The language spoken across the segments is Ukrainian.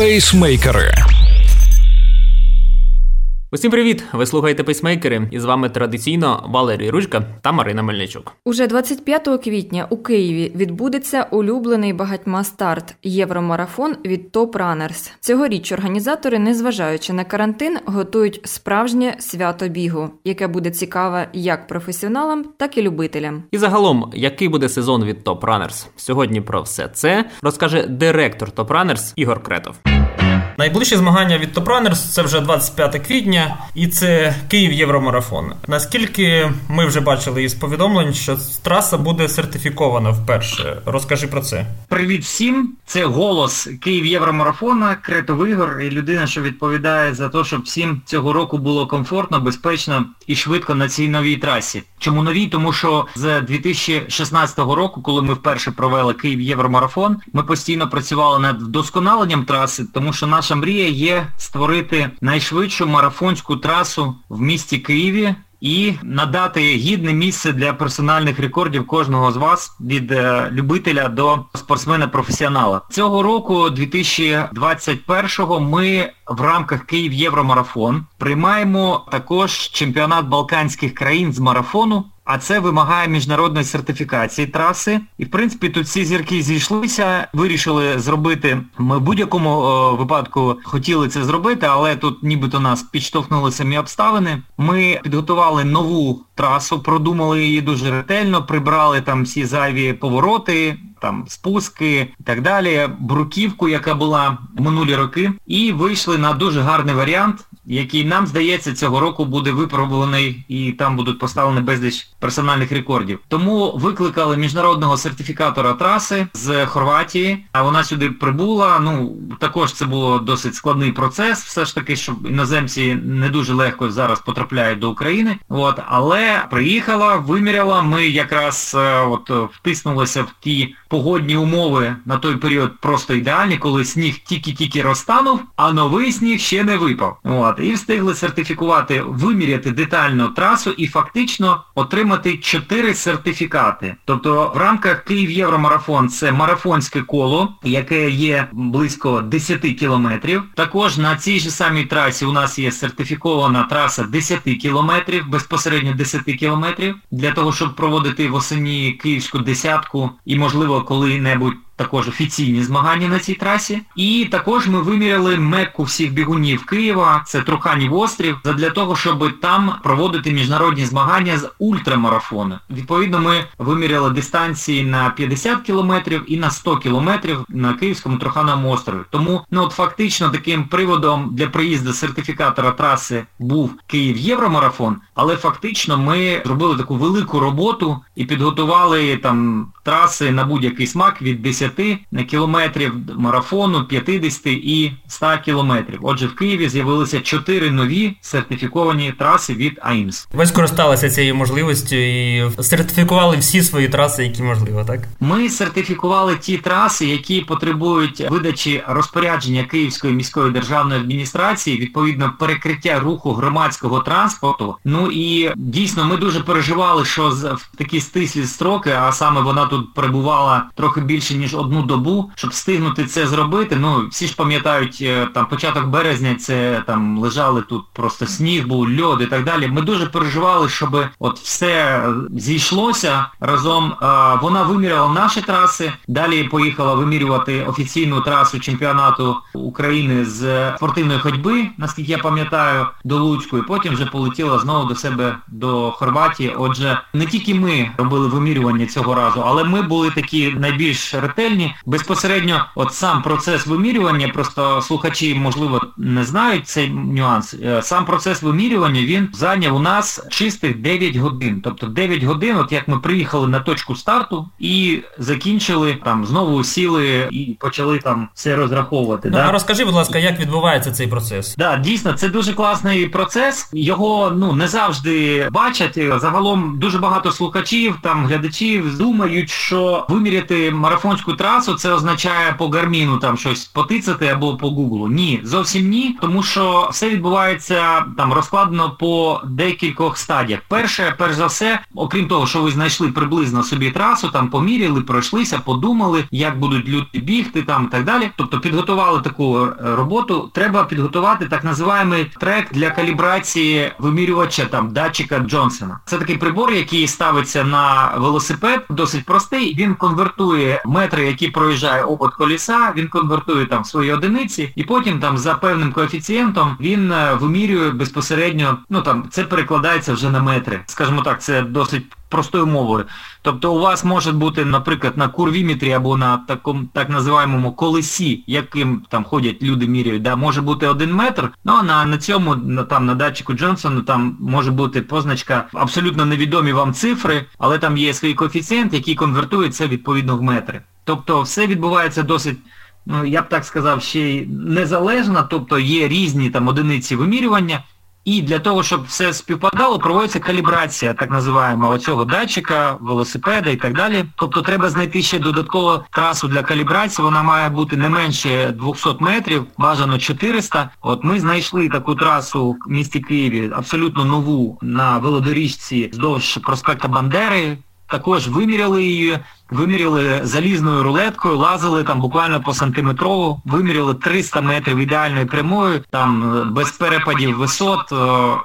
Пейсмейкери. Усім привіт! Ви слухаєте пейсмейкери, і з вами традиційно Валерій Ручка та Марина Мельничук. Уже 25 квітня у Києві відбудеться улюблений багатьма старт євромарафон від Top Runners. Цьогоріч організатори, незважаючи на карантин, готують справжнє свято бігу, яке буде цікаве як професіоналам, так і любителям. І загалом, який буде сезон від Top Runners? Сьогодні про все це розкаже директор Top Runners Ігор Кретов. Найближчі змагання від Top Runners це вже 25 квітня, і це Київ Євромарафон. Наскільки ми вже бачили із повідомлень, що траса буде сертифікована вперше. Розкажи про це. Привіт всім! Це голос Київ Євромарафона, Ігор і людина, що відповідає за те, щоб всім цього року було комфортно, безпечно і швидко на цій новій трасі. Чому новій? Тому що з 2016 року, коли ми вперше провели Київ Євромарафон, ми постійно працювали над вдосконаленням траси, тому що наша мрія є створити найшвидшу марафонську трасу в місті Києві і надати гідне місце для персональних рекордів кожного з вас від е, любителя до спортсмена-професіонала. Цього року, 2021-го, ми в рамках Київ Євромарафон приймаємо також чемпіонат Балканських країн з марафону. А це вимагає міжнародної сертифікації траси. І в принципі тут всі зірки зійшлися, вирішили зробити. Ми в будь-якому о, випадку хотіли це зробити, але тут нібито нас підштовхнули самі обставини. Ми підготували нову трасу, продумали її дуже ретельно, прибрали там всі зайві повороти, там спуски і так далі, бруківку, яка була минулі роки, і вийшли на дуже гарний варіант який нам здається цього року буде випробуваний і там будуть поставлені безліч персональних рекордів. Тому викликали міжнародного сертифікатора траси з Хорватії, а вона сюди прибула. Ну, також це було досить складний процес, все ж таки, щоб іноземці не дуже легко зараз потрапляють до України. От, але приїхала, виміряла, ми якраз е, от втиснулися в ті погодні умови на той період просто ідеальні, коли сніг тільки-тільки розтанув, а новий сніг ще не випав. От, І встигли сертифікувати, виміряти детально трасу і фактично отримати 4 сертифікати. Тобто в рамках Київ Євромарафон це марафонське коло, яке є близько 10 кілометрів. Також на цій же самій трасі у нас є сертифікована траса 10 кілометрів, безпосередньо 10 кілометрів, для того, щоб проводити в осені київську десятку і, можливо, коли-небудь також офіційні змагання на цій трасі. І також ми виміряли мекку всіх бігунів Києва, це Труханів острів, для того, щоб там проводити міжнародні змагання з ультрамарафону. Відповідно, ми виміряли дистанції на 50 кілометрів і на 100 кілометрів на Київському Трухановому острові. Тому ну от фактично таким приводом для приїзду сертифікатора траси був Київ Євромарафон, але фактично ми зробили таку велику роботу і підготували там траси на будь-який смак від 10 кілометрів марафону, 50 і 100 кілометрів. Отже, в Києві з'явилися 4 нові сертифіковані траси від AIMS. Ви скористалися цією можливістю і сертифікували всі свої траси, які можливо, так? Ми сертифікували ті траси, які потребують видачі розпорядження Київської міської державної адміністрації, відповідно перекриття руху громадського транспорту. Ну і дійсно ми дуже переживали, що в такі стислі строки, а саме вона тут перебувала трохи більше, ніж одну добу, щоб встигнути це зробити. Ну, всі ж пам'ятають, е, там початок березня це там лежали тут просто сніг, був льод і так далі. Ми дуже переживали, щоб от все зійшлося разом. Вона виміряла наші траси, далі поїхала вимірювати офіційну трасу чемпіонату України з спортивної ходьби, наскільки я пам'ятаю, до Луцьку, і потім вже полетіла знову до себе до Хорватії. Отже, не тільки ми робили вимірювання цього разу, але ми були такі найбільш ретельні. Безпосередньо от сам процес вимірювання, просто слухачі, можливо, не знають цей нюанс. Е, сам процес вимірювання, він зайняв у нас чистих 9 годин. Тобто 9 годин, от як ми приїхали на точку старту і закінчили, там знову сіли і почали там все розраховувати. Ну, да? А розкажи, будь ласка, як відбувається цей процес? Да, дійсно, це дуже класний процес. Його ну не завжди бачать. Загалом дуже багато слухачів, там глядачів думають, що виміряти марафонську громадську трасу, це означає по гарміну там щось потицяти або по гуглу. Ні, зовсім ні, тому що все відбувається там розкладено по декількох стадіях. Перше, перш за все, окрім того, що ви знайшли приблизно собі трасу, там поміряли, пройшлися, подумали, як будуть люди бігти там і так далі. Тобто підготували таку роботу. Треба підготувати так називаємий трек для калібрації вимірювача там датчика Джонсона. Це такий прибор, який ставиться на велосипед, досить простий. Він конвертує метри, які проїжджає обод коліса, він конвертує там свої одиниці, і потім там за певним коефіцієнтом він е, вимірює безпосередньо, ну там це перекладається вже на метри. Скажімо так, це досить простою мовою. Тобто у вас може бути, наприклад, на курвіметрі або на такому так називаємому колесі, яким там ходять люди міряють, да, може бути один метр, ну а на, на цьому, на, там на датчику Джонсону там може бути позначка абсолютно невідомі вам цифри, але там є свій коефіцієнт, який конвертує це відповідно в метри. Тобто все відбувається досить ну я б так сказав, ще й незалежно, тобто є різні там одиниці вимірювання, і для того, щоб все співпадало, проводиться калібрація, так називаємо, оцього датчика, велосипеда і так далі. Тобто треба знайти ще додаткову трасу для калібрації, вона має бути не менше 200 метрів, бажано 400. От ми знайшли таку трасу в місті Києві, абсолютно нову, на велодоріжці вздовж проспекта Бандери. Також виміряли її, виміряли залізною рулеткою, лазили там буквально по сантиметрову, виміряли 300 метрів ідеальною прямою, там е, без перепадів висот е,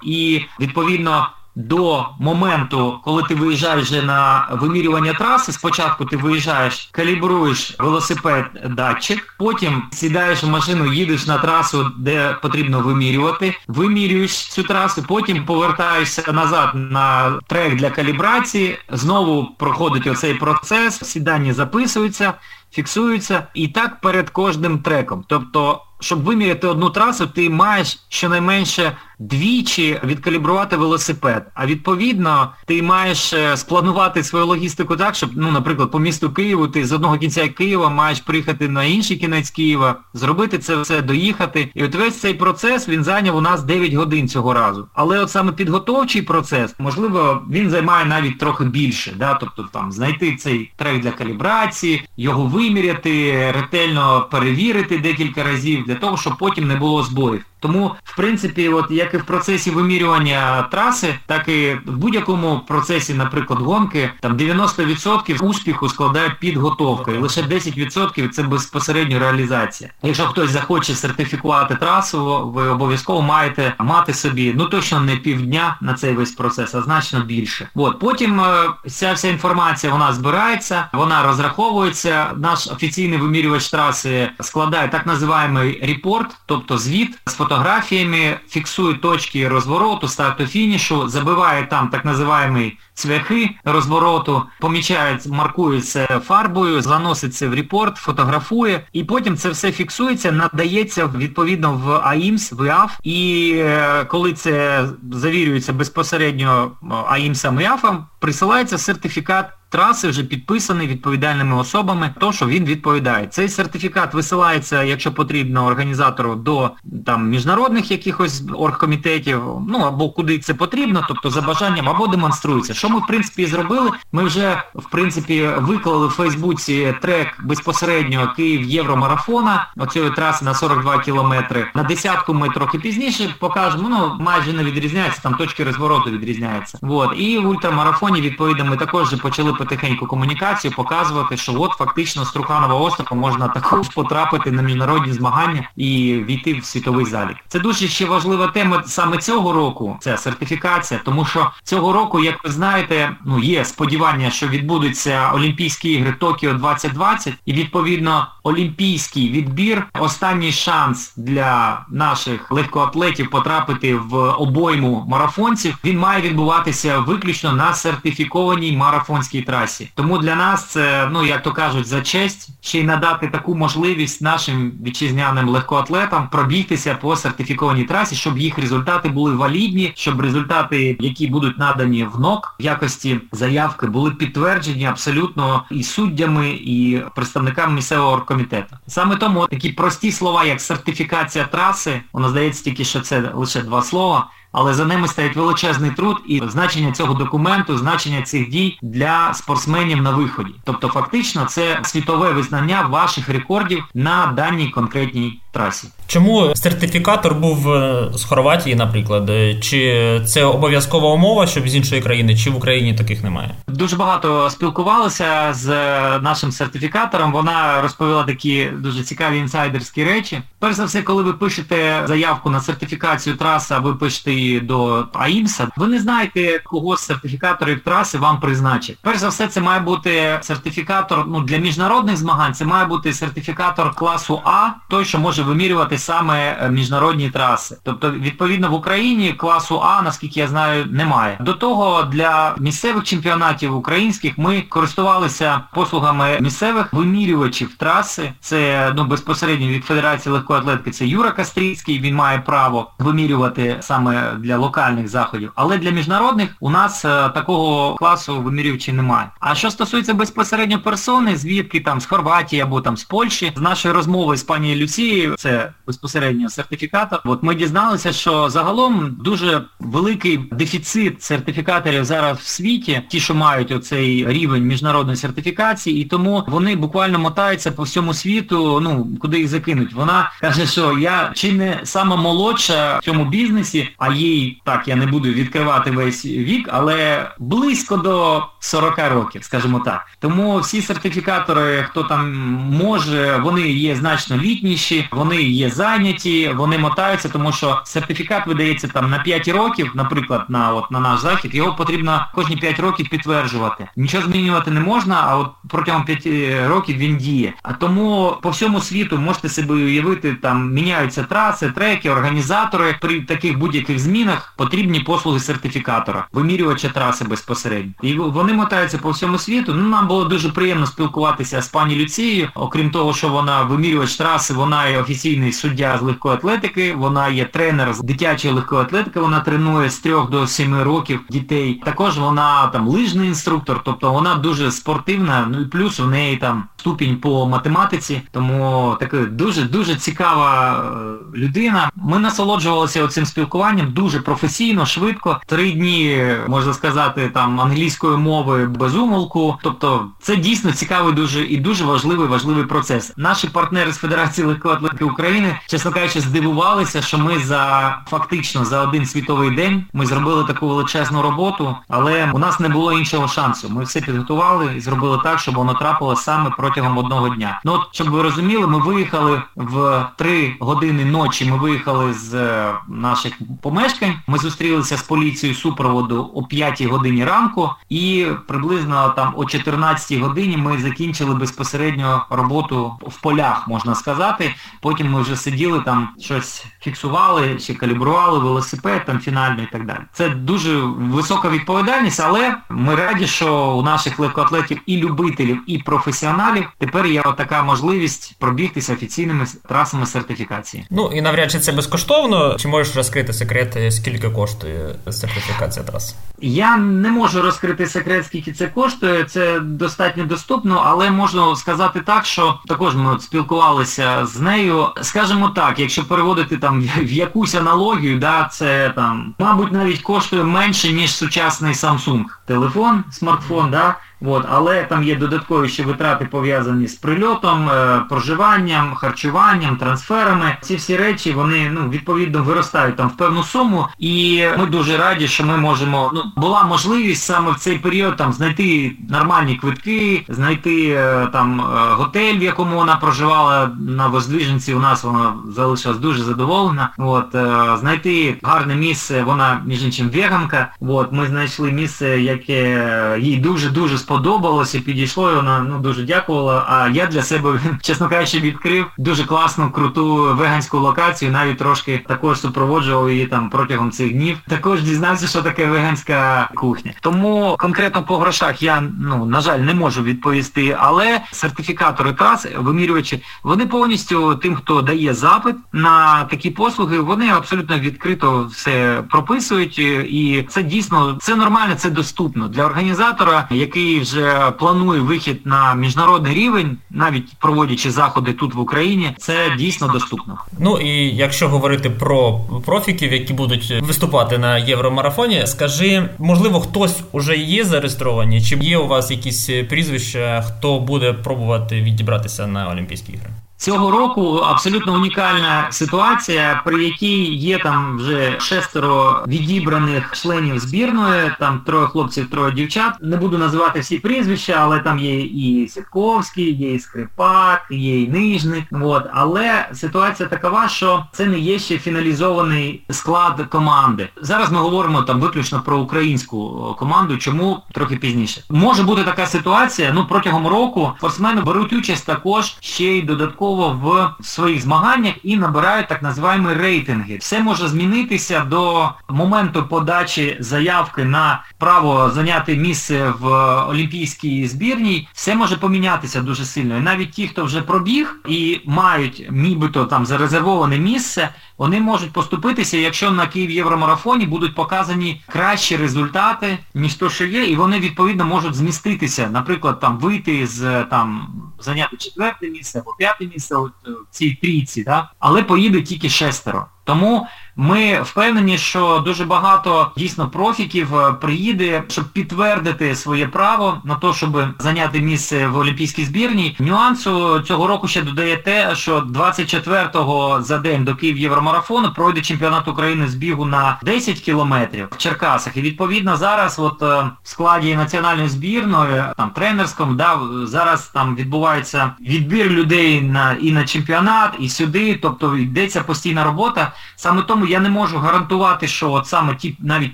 і відповідно до моменту, коли ти виїжджаєш вже на вимірювання траси, спочатку ти виїжджаєш, калібруєш велосипед датчик, потім сідаєш в машину, їдеш на трасу, де потрібно вимірювати, вимірюєш цю трасу, потім повертаєшся назад на трек для калібрації, знову проходить оцей процес, всі дані записуються, фіксуються і так перед кожним треком. Тобто, щоб виміряти одну трасу, ти маєш щонайменше двічі відкалібрувати велосипед. А відповідно, ти маєш е, спланувати свою логістику так, щоб, ну, наприклад, по місту Києву ти з одного кінця Києва маєш приїхати на інший кінець Києва, зробити це все, доїхати. І от весь цей процес, він зайняв у нас 9 годин цього разу. Але от саме підготовчий процес, можливо, він займає навіть трохи більше. Да? Тобто там знайти цей трек для калібрації, його виміряти, ретельно перевірити декілька разів, для того, щоб потім не було збоїв. Тому, в принципі, от як і в процесі вимірювання траси, так і в будь-якому процесі, наприклад, гонки, там 90% успіху складає підготовка, і лише 10% це безпосередньо реалізація. Якщо хтось захоче сертифікувати трасу, ви обов'язково маєте мати собі, ну точно не півдня на цей весь процес, а значно більше. От, Потім е, ця вся інформація вона збирається, вона розраховується. Наш офіційний вимірювач траси складає так називаємий report, тобто звіт з фотографіями, фіксує точки розвороту, старту фінішу, забиває там так називаємий цвяхи розвороту, помічає, маркує це фарбою, заносить це в репорт, фотографує, і потім це все фіксується, надається відповідно в AIMS, в IAAF, і е, коли це завірюється безпосередньо АІМСом і АФом, присилається сертифікат траси вже підписаний відповідальними особами, то що він відповідає. Цей сертифікат висилається, якщо потрібно, організатору до там міжнародних якихось оргкомітетів, ну або куди це потрібно, тобто за бажанням, або демонструється. Що ми в принципі зробили? Ми вже в принципі виклали в Фейсбуці трек безпосередньо Київ Євромарафона, оцієї траси на 42 кілометри. На десятку ми трохи пізніше покажемо, ну майже не відрізняється, там точки розвороту відрізняються. Вот. І в ультрамарафоні, відповідно, ми також почали потихеньку комунікацію, показувати, що от фактично з Труханова острова можна також потрапити на міжнародні змагання і війти в світовий залік. Це дуже ще важлива тема саме цього року, це сертифікація, тому що цього року, як ви знаєте, ну є сподівання, що відбудуться Олімпійські ігри Токіо 2020 і відповідно олімпійський відбір, останній шанс для наших легкоатлетів потрапити в обойму марафонців, він має відбуватися виключно на сертифікованій марафонській трасі. Тому для нас це, ну як то кажуть, за честь ще й надати таку можливість нашим вітчизняним легкоатлетам пробігтися по сертифікованій трасі, щоб їх результати були валідні, щоб результати, які будуть надані в НОК в якості заявки, були підтверджені абсолютно і суддями, і представниками місцевого оргкомітету. Саме тому такі прості слова, як сертифікація траси, воно здається тільки, що це лише два слова але за ними стоять величезний труд і значення цього документу, значення цих дій для спортсменів на виході. Тобто фактично це світове визнання ваших рекордів на даній конкретній трасі. Чому сертифікатор був е, з Хорватії, наприклад? Е, чи це обов'язкова умова, щоб з іншої країни, чи в Україні таких немає? Дуже багато спілкувалися з е, нашим сертифікатором. Вона розповіла такі дуже цікаві інсайдерські речі. Перш за все, коли ви пишете заявку на сертифікацію траси, а ви пишете її до АІМСа, ви не знаєте, кого з сертифікаторів траси вам призначить. Перш за все, це має бути сертифікатор ну, для міжнародних змагань, це має бути сертифікатор класу А, той, що може вимірювати саме е, міжнародні траси. Тобто, відповідно, в Україні класу А, наскільки я знаю, немає. До того для місцевих чемпіонатів українських ми користувалися послугами місцевих вимірювачів траси. Це ну безпосередньо від Федерації легкої атлетики, це Юра Кастрійський, він має право вимірювати саме для локальних заходів. Але для міжнародних у нас е, такого класу вимірювачів немає. А що стосується безпосередньо персони, звідки там з Хорватії або там з Польщі, з нашої розмови з пані Люцією, це безпосередньо сертифікатор. От ми дізналися, що загалом дуже великий дефіцит сертифікаторів зараз в світі, ті, що мають оцей рівень міжнародної сертифікації, і тому вони буквально мотаються по всьому світу, ну, куди їх закинуть. Вона каже, що я чи не сама молодша в цьому бізнесі, а їй, так, я не буду відкривати весь вік, але близько до 40 років, скажімо так. Тому всі сертифікатори, хто там може, вони є значно літніші, вони є зайняті, вони мотаються, тому що сертифікат видається там на 5 років, наприклад, на от на наш захід, його потрібно кожні 5 років підтверджувати. Нічого змінювати не можна, а от протягом 5 е, років він діє. А тому по всьому світу можете себе уявити, там міняються траси, треки, організатори. При таких будь-яких змінах потрібні послуги сертифікатора, вимірювача траси безпосередньо. І вони мотаються по всьому світу. Ну нам було дуже приємно спілкуватися з пані Люцією, окрім того, що вона вимірювач траси, вона є офіційний суддя з легкої атлетики, вона є тренер з дитячої легкої атлетики, вона тренує з 3 до 7 років дітей. Також вона там лижний інструктор, тобто вона дуже спортивна, ну і плюс у неї там ступінь по математиці, тому така дуже-дуже цікава е, людина. Ми насолоджувалися оцим спілкуванням дуже професійно, швидко. Три дні, можна сказати, там англійської мови без умолку. Тобто це дійсно цікавий дуже і дуже важливий важливий процес. Наші партнери з Федерації легкої атлетики України, чесно кажучи, здивувалися, що ми за фактично за один світовий день ми зробили таку величезну роботу, але у нас не було іншого шансу. Ми все підготували і зробили так, щоб воно трапило саме протягом одного дня. Ну от, щоб ви розуміли, ми виїхали в 3 години ночі, ми виїхали з е, наших помешкань, ми зустрілися з поліцією супроводу о 5 годині ранку і приблизно там о 14 годині ми закінчили безпосередньо роботу в полях, можна сказати. Потім ми вже сиділи там, щось фіксували, ще калібрували, велосипед там фінально і так далі. Це дуже висока відповідальність, але ми раді, що у наших легкоатлетів і любителів, і професіоналів тепер є така можливість пробігтися офіційними трасами сертифікації. Ну і навряд чи це безкоштовно. Чи можеш розкрити секрет, скільки коштує сертифікація трас? Я не можу розкрити секрет, скільки це коштує, це достатньо доступно, але можна сказати так, що також ми спілкувалися з нею. Скажімо так, якщо переводити там в якусь аналогію, да, це там, мабуть, навіть коштує менше, ніж сучасний Samsung телефон, смартфон, да, От, але там є додаткові ще витрати пов'язані з прильотом, е, проживанням, харчуванням, трансферами. Ці всі речі, вони ну, відповідно виростають там в певну суму. І ми дуже раді, що ми можемо, ну, була можливість саме в цей період там знайти нормальні квитки, знайти е, там е, готель, в якому вона проживала на Воздвиженці, у нас вона залишилась дуже задоволена. От, знайти гарне місце, вона, між іншим, веганка. От, ми знайшли місце, яке їй дуже-дуже сподобалося, підійшло, і вона ну, дуже дякувала. А я для себе, чесно кажучи, відкрив дуже класну, круту веганську локацію, навіть трошки також супроводжував її там протягом цих днів. Також дізнався, що таке веганська кухня. Тому конкретно по грошах я, ну, на жаль, не можу відповісти, але сертифікатори трас, вимірювачі, вони повністю тим, хто дає запит на такі послуги, вони абсолютно відкрито все прописують. І це дійсно, це нормально, це доступно для організатора, який який вже планує вихід на міжнародний рівень, навіть проводячи заходи тут в Україні, це дійсно доступно. Ну і якщо говорити про профіків, які будуть виступати на євромарафоні, скажи, можливо, хтось уже є зареєстровані, чи є у вас якісь прізвища, хто буде пробувати відібратися на Олімпійські ігри? Цього року абсолютно унікальна ситуація, при якій є там вже шестеро відібраних членів збірної, там троє хлопців, троє дівчат. Не буду називати всі прізвища, але там є і Сітковський, є і Скрипак, є і Нижник. От. Але ситуація такова, що це не є ще фіналізований склад команди. Зараз ми говоримо там виключно про українську команду, чому трохи пізніше. Може бути така ситуація, ну протягом року спортсмени беруть участь також ще й додатково в своїх змаганнях і набирають так називаємо рейтинги. Все може змінитися до моменту подачі заявки на право зайняти місце в олімпійській збірній. Все може помінятися дуже сильно. І навіть ті, хто вже пробіг і мають нібито там зарезервоване місце, вони можуть поступитися, якщо на Київ Євромарафоні будуть показані кращі результати, ніж то, що є, і вони відповідно можуть зміститися, наприклад, там вийти з там зайняти четверте місце або п'яте місце в цій трійці, да? але поїдуть тільки шестеро. Тому ми впевнені, що дуже багато дійсно профіків е, приїде, щоб підтвердити своє право на те, щоб зайняти місце в Олімпійській збірній. Нюансу цього року ще додає те, що 24-го за день до Київ Євромарафону пройде чемпіонат України з бігу на 10 кілометрів в Черкасах. І відповідно зараз от е, в складі національної збірної, там тренерському, да, зараз там відбувається відбір людей на і на чемпіонат, і сюди, тобто йдеться постійна робота. Саме тому я не можу гарантувати, що от саме ті, навіть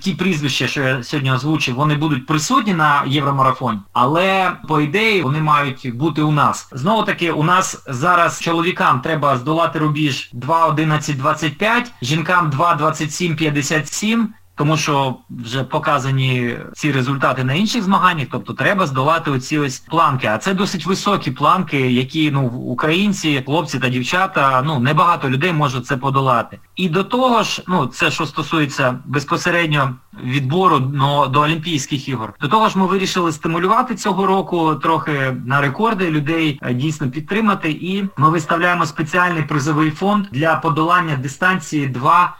ті прізвища, що я сьогодні озвучив, вони будуть присутні на Євромарафоні, але по ідеї вони мають бути у нас. Знову таки, у нас зараз чоловікам треба здолати рубіж 2.11.25, жінкам 2.27.57, тому що вже показані ці результати на інших змаганнях, тобто треба здолати оці ось планки. А це досить високі планки, які ну українці, хлопці та дівчата, ну небагато людей можуть це подолати. І до того ж, ну це що стосується безпосередньо відбору до, до Олімпійських ігор. До того ж ми вирішили стимулювати цього року трохи на рекорди людей е, дійсно підтримати. І ми виставляємо спеціальний призовий фонд для подолання дистанції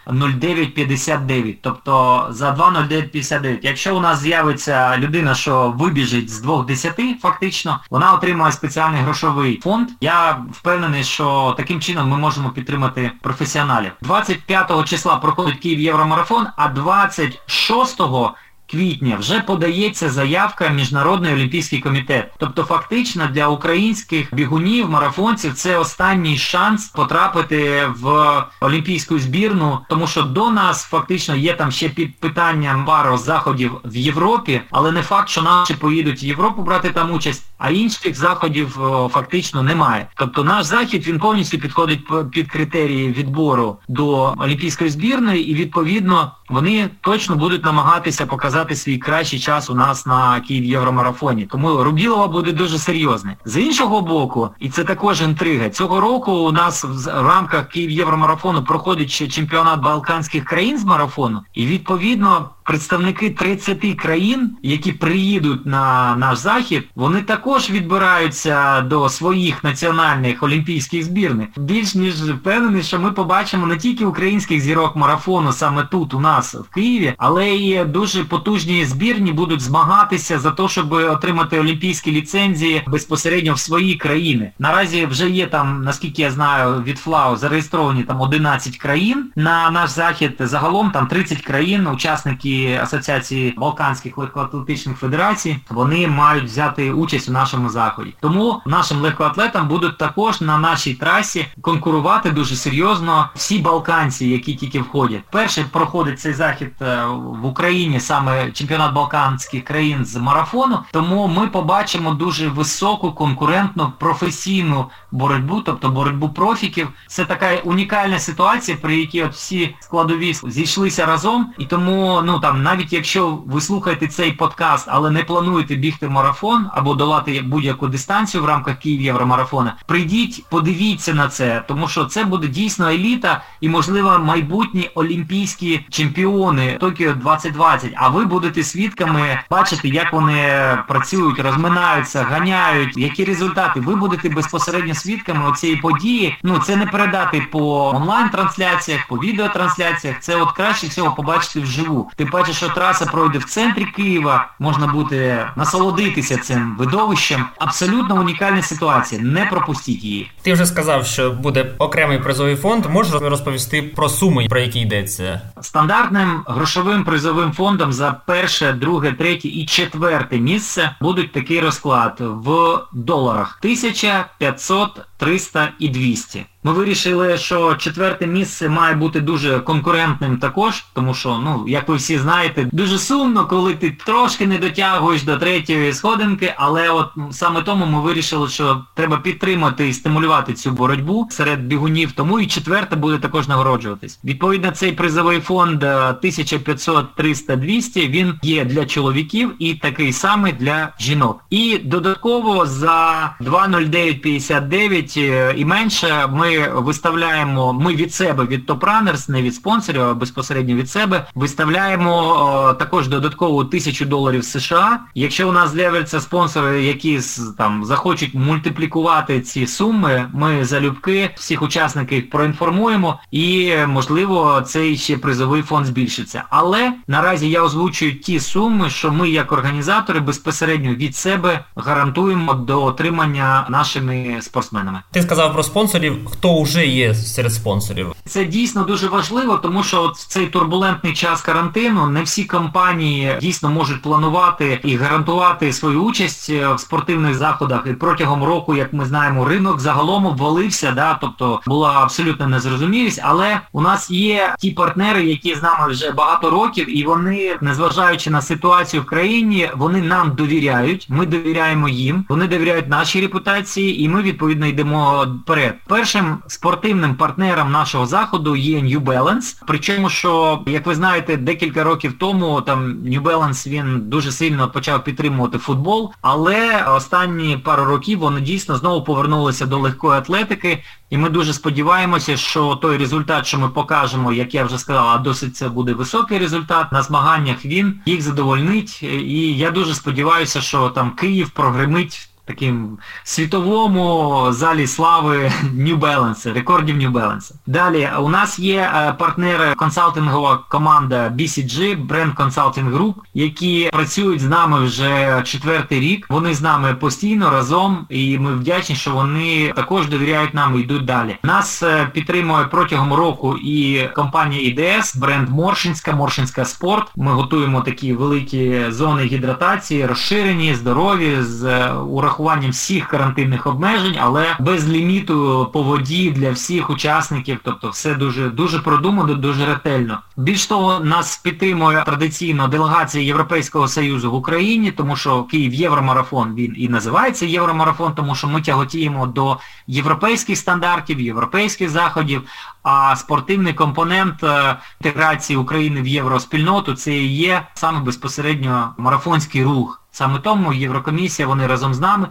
2.09.59. Тобто за 2.09.59. Якщо у нас з'явиться людина, що вибіжить з 2.10 фактично, вона отримає спеціальний грошовий фонд. Я впевнений, що таким чином ми можемо підтримати професіоналів. 25 числа проходить Київ Євромарафон, а 26 6-го квітня вже подається заявка Міжнародний олімпійський комітет. Тобто фактично для українських бігунів, марафонців це останній шанс потрапити в олімпійську збірну, тому що до нас фактично є там ще під питанням пару заходів в Європі, але не факт, що наші поїдуть в Європу брати там участь, а інших заходів фактично немає. Тобто наш захід він повністю підходить під критерії відбору до олімпійської збірної і відповідно вони точно будуть намагатися показати свій кращий час у нас на Київ Євромарафоні. Тому Рубілова буде дуже серйозне. З іншого боку, і це також інтрига, цього року у нас в рамках Київ Євромарафону проходить ще чемпіонат Балканських країн з марафону, і відповідно представники 30 країн, які приїдуть на наш захід, вони також відбираються до своїх національних олімпійських збірних. Більш ніж впевнений, що ми побачимо не тільки українських зірок марафону саме тут, у нас в Києві, але й дуже потужні збірні будуть змагатися за те, щоб отримати олімпійські ліцензії безпосередньо в свої країни. Наразі вже є там, наскільки я знаю, від ФЛАУ зареєстровані там 11 країн на наш захід. Загалом там 30 країн, учасники Асоціації Балканських легкоатлетичних федерацій, вони мають взяти участь у нашому заході. Тому нашим легкоатлетам будуть також на нашій трасі конкурувати дуже серйозно всі балканці, які тільки входять. Перший проходить цей захід е, в Україні, саме чемпіонат Балканських країн з марафону, тому ми побачимо дуже високу, конкурентну, професійну боротьбу, тобто боротьбу профіків. Це така унікальна ситуація, при якій от всі складові зійшлися разом, і тому ну там, навіть якщо ви слухаєте цей подкаст, але не плануєте бігти в марафон або долати будь-яку дистанцію в рамках Київ Євромарафона, прийдіть, подивіться на це, тому що це буде дійсно еліта і, можливо, майбутні олімпійські чемпіони Токіо 2020. А ви будете свідками бачити, як вони працюють, розминаються, ганяють, які результати. Ви будете безпосередньо свідками цієї події. Ну це не передати по онлайн-трансляціях, по відеотрансляціях. Це от краще всього побачити вживу. Ти бачиш, що траса пройде в центрі Києва, можна буде насолодитися цим видовищем. Абсолютно унікальна ситуація. Не пропустіть її. Ти вже сказав, що буде окремий призовий фонд. Можеш розповісти про суми, про які йдеться? Стандартним грошовим призовим фондом за перше, друге, третє і четверте місце будуть такий розклад в доларах 1500, 300 і 200. Ми вирішили, що четверте місце має бути дуже конкурентним також, тому що, ну, як ви всі знаєте, дуже сумно, коли ти трошки не дотягуєш до третьої сходинки, але от саме тому ми вирішили, що треба підтримати і стимулювати цю боротьбу серед бігунів, тому і четверте буде також нагороджуватись. Відповідно, цей призовий фонд 1500, 300, 200, він є для чоловіків і такий самий для жінок. І додатково за 2.0959 е, і менше ми виставляємо, ми від себе, від Runners, не від спонсорів, а безпосередньо від себе, виставляємо також додаткову тисячу доларів США. Якщо у нас з'являться спонсори, які там захочуть мультиплікувати ці суми, ми залюбки всіх учасників проінформуємо і, можливо, цей ще призовий фонд збільшиться. Але наразі я озвучую ті суми, що ми як організатори безпосередньо від себе гарантуємо до отримання нашими спортсменами. Ти сказав про спонсорів хто вже є серед спонсорів. Це дійсно дуже важливо, тому що от в цей турбулентний час карантину не всі компанії дійсно можуть планувати і гарантувати свою участь е, в спортивних заходах. І протягом року, як ми знаємо, ринок загалом обвалився, да, тобто була абсолютна незрозумілість, але у нас є ті партнери, які з нами вже багато років, і вони, незважаючи на ситуацію в країні, вони нам довіряють, ми довіряємо їм, вони довіряють нашій репутації, і ми відповідно йдемо вперед. Першим спортивним партнером нашого заходу є New Balance. Причому, що, як ви знаєте, декілька років тому там New Balance він дуже сильно почав підтримувати футбол, але останні пару років вони дійсно знову повернулися до легкої атлетики. І ми дуже сподіваємося, що той результат, що ми покажемо, як я вже сказав, а досить це буде високий результат, на змаганнях він їх задовольнить. І я дуже сподіваюся, що там Київ прогремить таким світовому залі слави New Balance, рекордів New Balance. Далі у нас є е, партнери консалтингова команда BCG, Brand Consulting Group, які працюють з нами вже четвертий рік. Вони з нами постійно разом і ми вдячні, що вони також довіряють нам і йдуть далі. Нас е, підтримує протягом року і компанія ІДС, бренд Моршинська, Моршинська Спорт. Ми готуємо такі великі зони гідратації, розширені, здорові, з е, урахуванням урахуванням всіх карантинних обмежень, але без ліміту по воді для всіх учасників, тобто все дуже дуже продумано, дуже ретельно. Більш того, нас підтримує традиційно делегація Європейського Союзу в Україні, тому що Київ Євромарафон, він і називається Євромарафон, тому що ми тяготіємо до європейських стандартів, європейських заходів, а спортивний компонент е, інтеграції України в євроспільноту це і є саме безпосередньо марафонський рух. Саме тому Єврокомісія, вони разом з нами.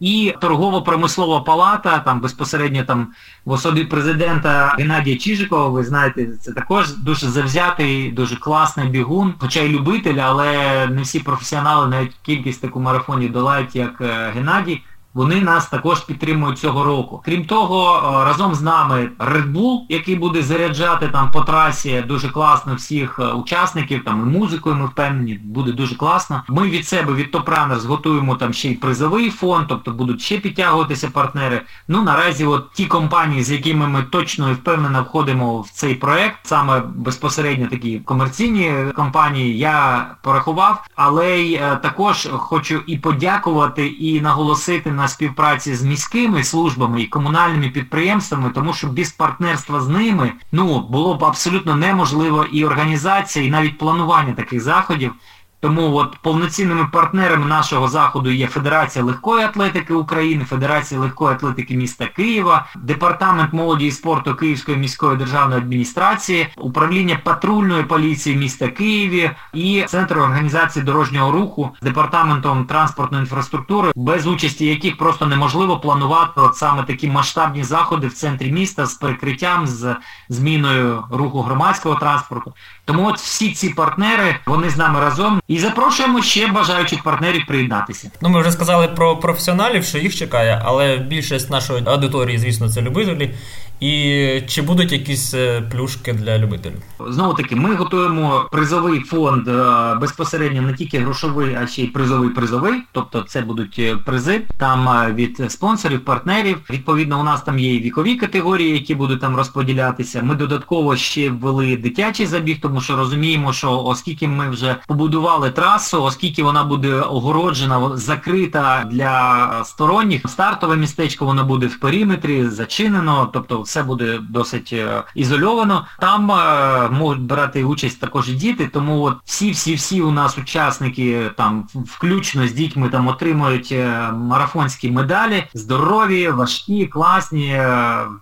І торгово-промислова палата, там безпосередньо там в особі президента Геннадія Чижикова, ви знаєте, це також дуже завзятий, дуже класний бігун, хоча й любитель, але не всі професіонали навіть кількість таку марафонів долають, як е, Геннадій. Вони нас також підтримують цього року. Крім того, е, разом з нами Red Bull, який буде заряджати там по трасі дуже класно всіх е, учасників, там і музикою ми впевнені, буде дуже класно. Ми від себе, від Runners, зготуємо там ще й призовий фонд, тобто будуть ще підтягуватися партнери. Ну наразі от ті компанії, з якими ми точно і впевнено входимо в цей проект, саме безпосередньо такі комерційні компанії, я порахував, але й е, також хочу і подякувати, і наголосити на співпраці з міськими службами і комунальними підприємствами, тому що без партнерства з ними ну, було б абсолютно неможливо і організація, і навіть планування таких заходів. Тому от повноцінними партнерами нашого заходу є Федерація легкої атлетики України, Федерація легкої атлетики міста Києва, Департамент молоді і спорту Київської міської державної адміністрації, управління патрульної поліції міста Києві і Центр організації дорожнього руху з департаментом транспортної інфраструктури, без участі яких просто неможливо планувати от саме такі масштабні заходи в центрі міста з перекриттям, з зміною руху громадського транспорту. Тому от всі ці партнери, вони з нами разом і запрошуємо ще бажаючих партнерів приєднатися. Ну, ми вже сказали про професіоналів, що їх чекає, але більшість нашої аудиторії, звісно, це любителі. І чи будуть якісь е, плюшки для любителів? Знову таки, ми готуємо призовий фонд е, безпосередньо не тільки грошовий, а ще й призовий призовий. Тобто це будуть е, призи там від спонсорів, партнерів. Відповідно, у нас там є і вікові категорії, які будуть там розподілятися. Ми додатково ще ввели дитячий забіг, тому що розуміємо, що оскільки ми вже побудували трасу, оскільки вона буде огороджена, закрита для сторонніх, стартове містечко воно буде в периметрі, зачинено, тобто все буде досить е, ізольовано. Там е, можуть брати участь також і діти, тому от всі-всі-всі у нас учасники, там включно з дітьми там отримують е, марафонські медалі, здорові, важкі, класні,